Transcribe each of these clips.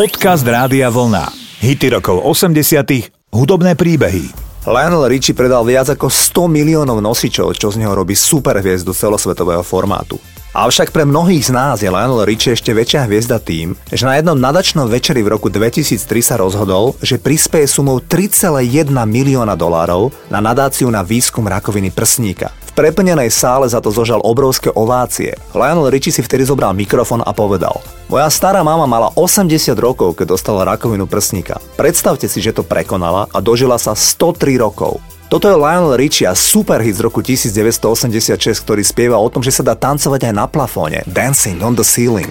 Podcast Rádia Vlna. Hity rokov 80 hudobné príbehy. Lionel Richie predal viac ako 100 miliónov nosičov, čo z neho robí superhviezdu celosvetového formátu. Avšak pre mnohých z nás je Lionel Richie ešte väčšia hviezda tým, že na jednom nadačnom večeri v roku 2003 sa rozhodol, že prispieje sumou 3,1 milióna dolárov na nadáciu na výskum rakoviny prsníka. V preplnenej sále za to zožal obrovské ovácie. Lionel Richie si vtedy zobral mikrofon a povedal Moja stará mama mala 80 rokov, keď dostala rakovinu prsníka. Predstavte si, že to prekonala a dožila sa 103 rokov. Toto je Lionel Richie a superhit z roku 1986, ktorý spieva o tom, že sa dá tancovať aj na plafóne. Dancing on the ceiling.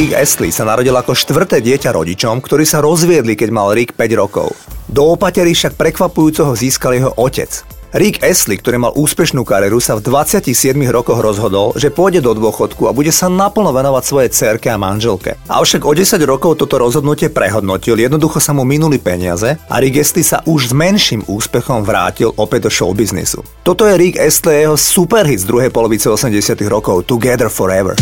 Rick Astley sa narodil ako štvrté dieťa rodičom, ktorí sa rozviedli, keď mal Rick 5 rokov. Do opatery však prekvapujúco ho získal jeho otec. Rick Astley, ktorý mal úspešnú kariéru, sa v 27 rokoch rozhodol, že pôjde do dôchodku a bude sa naplno venovať svojej cerke a manželke. Avšak o 10 rokov toto rozhodnutie prehodnotil, jednoducho sa mu minuli peniaze a Rick Astley sa už s menším úspechom vrátil opäť do showbiznisu. Toto je Rick Astley jeho superhit z druhej polovice 80 rokov Together Forever.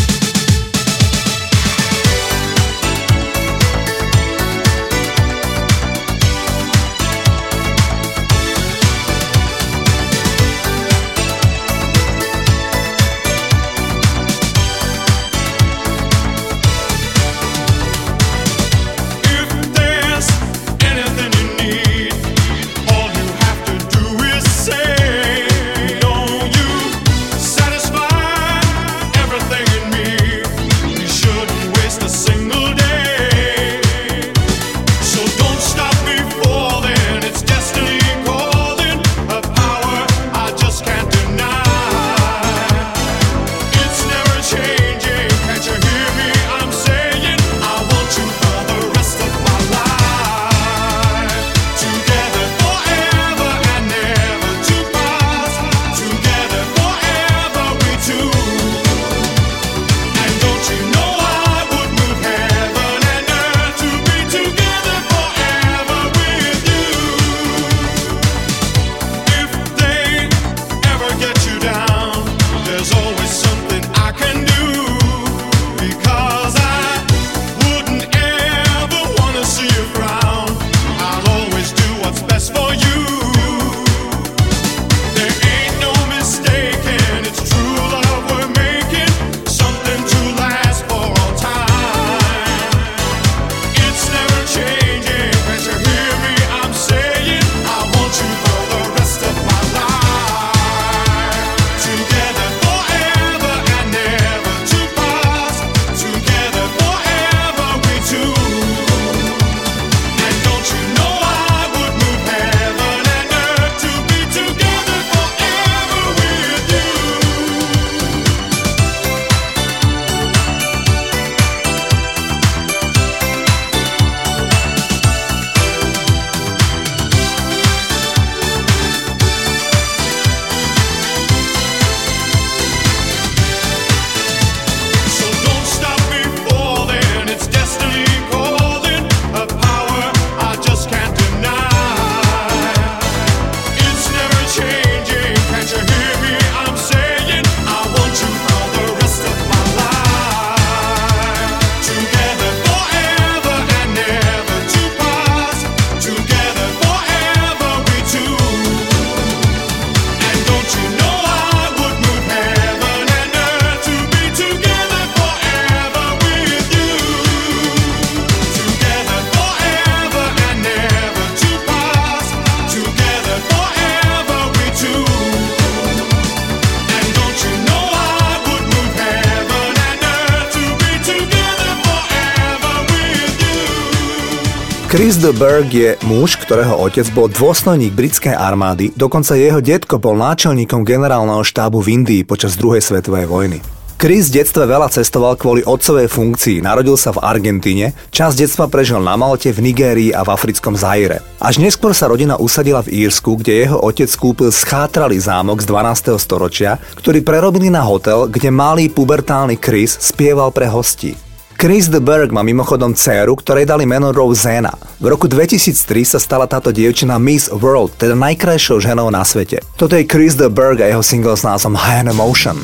Chris de Berg je muž, ktorého otec bol dôstojník britskej armády, dokonca jeho detko bol náčelníkom generálneho štábu v Indii počas druhej svetovej vojny. Chris v detstve veľa cestoval kvôli otcovej funkcii, narodil sa v Argentíne, čas detstva prežil na Malte, v Nigérii a v africkom Zaire. Až neskôr sa rodina usadila v Írsku, kde jeho otec kúpil schátralý zámok z 12. storočia, ktorý prerobili na hotel, kde malý pubertálny Chris spieval pre hostí. Chris de Berg má mimochodom dceru, ktorej dali meno Rosanna. V roku 2003 sa stala táto dievčina Miss World, teda najkrajšou ženou na svete. Toto je Chris de Berg a jeho single s názvom High Emotion.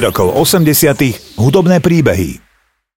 Rokov 80 hudobné príbehy.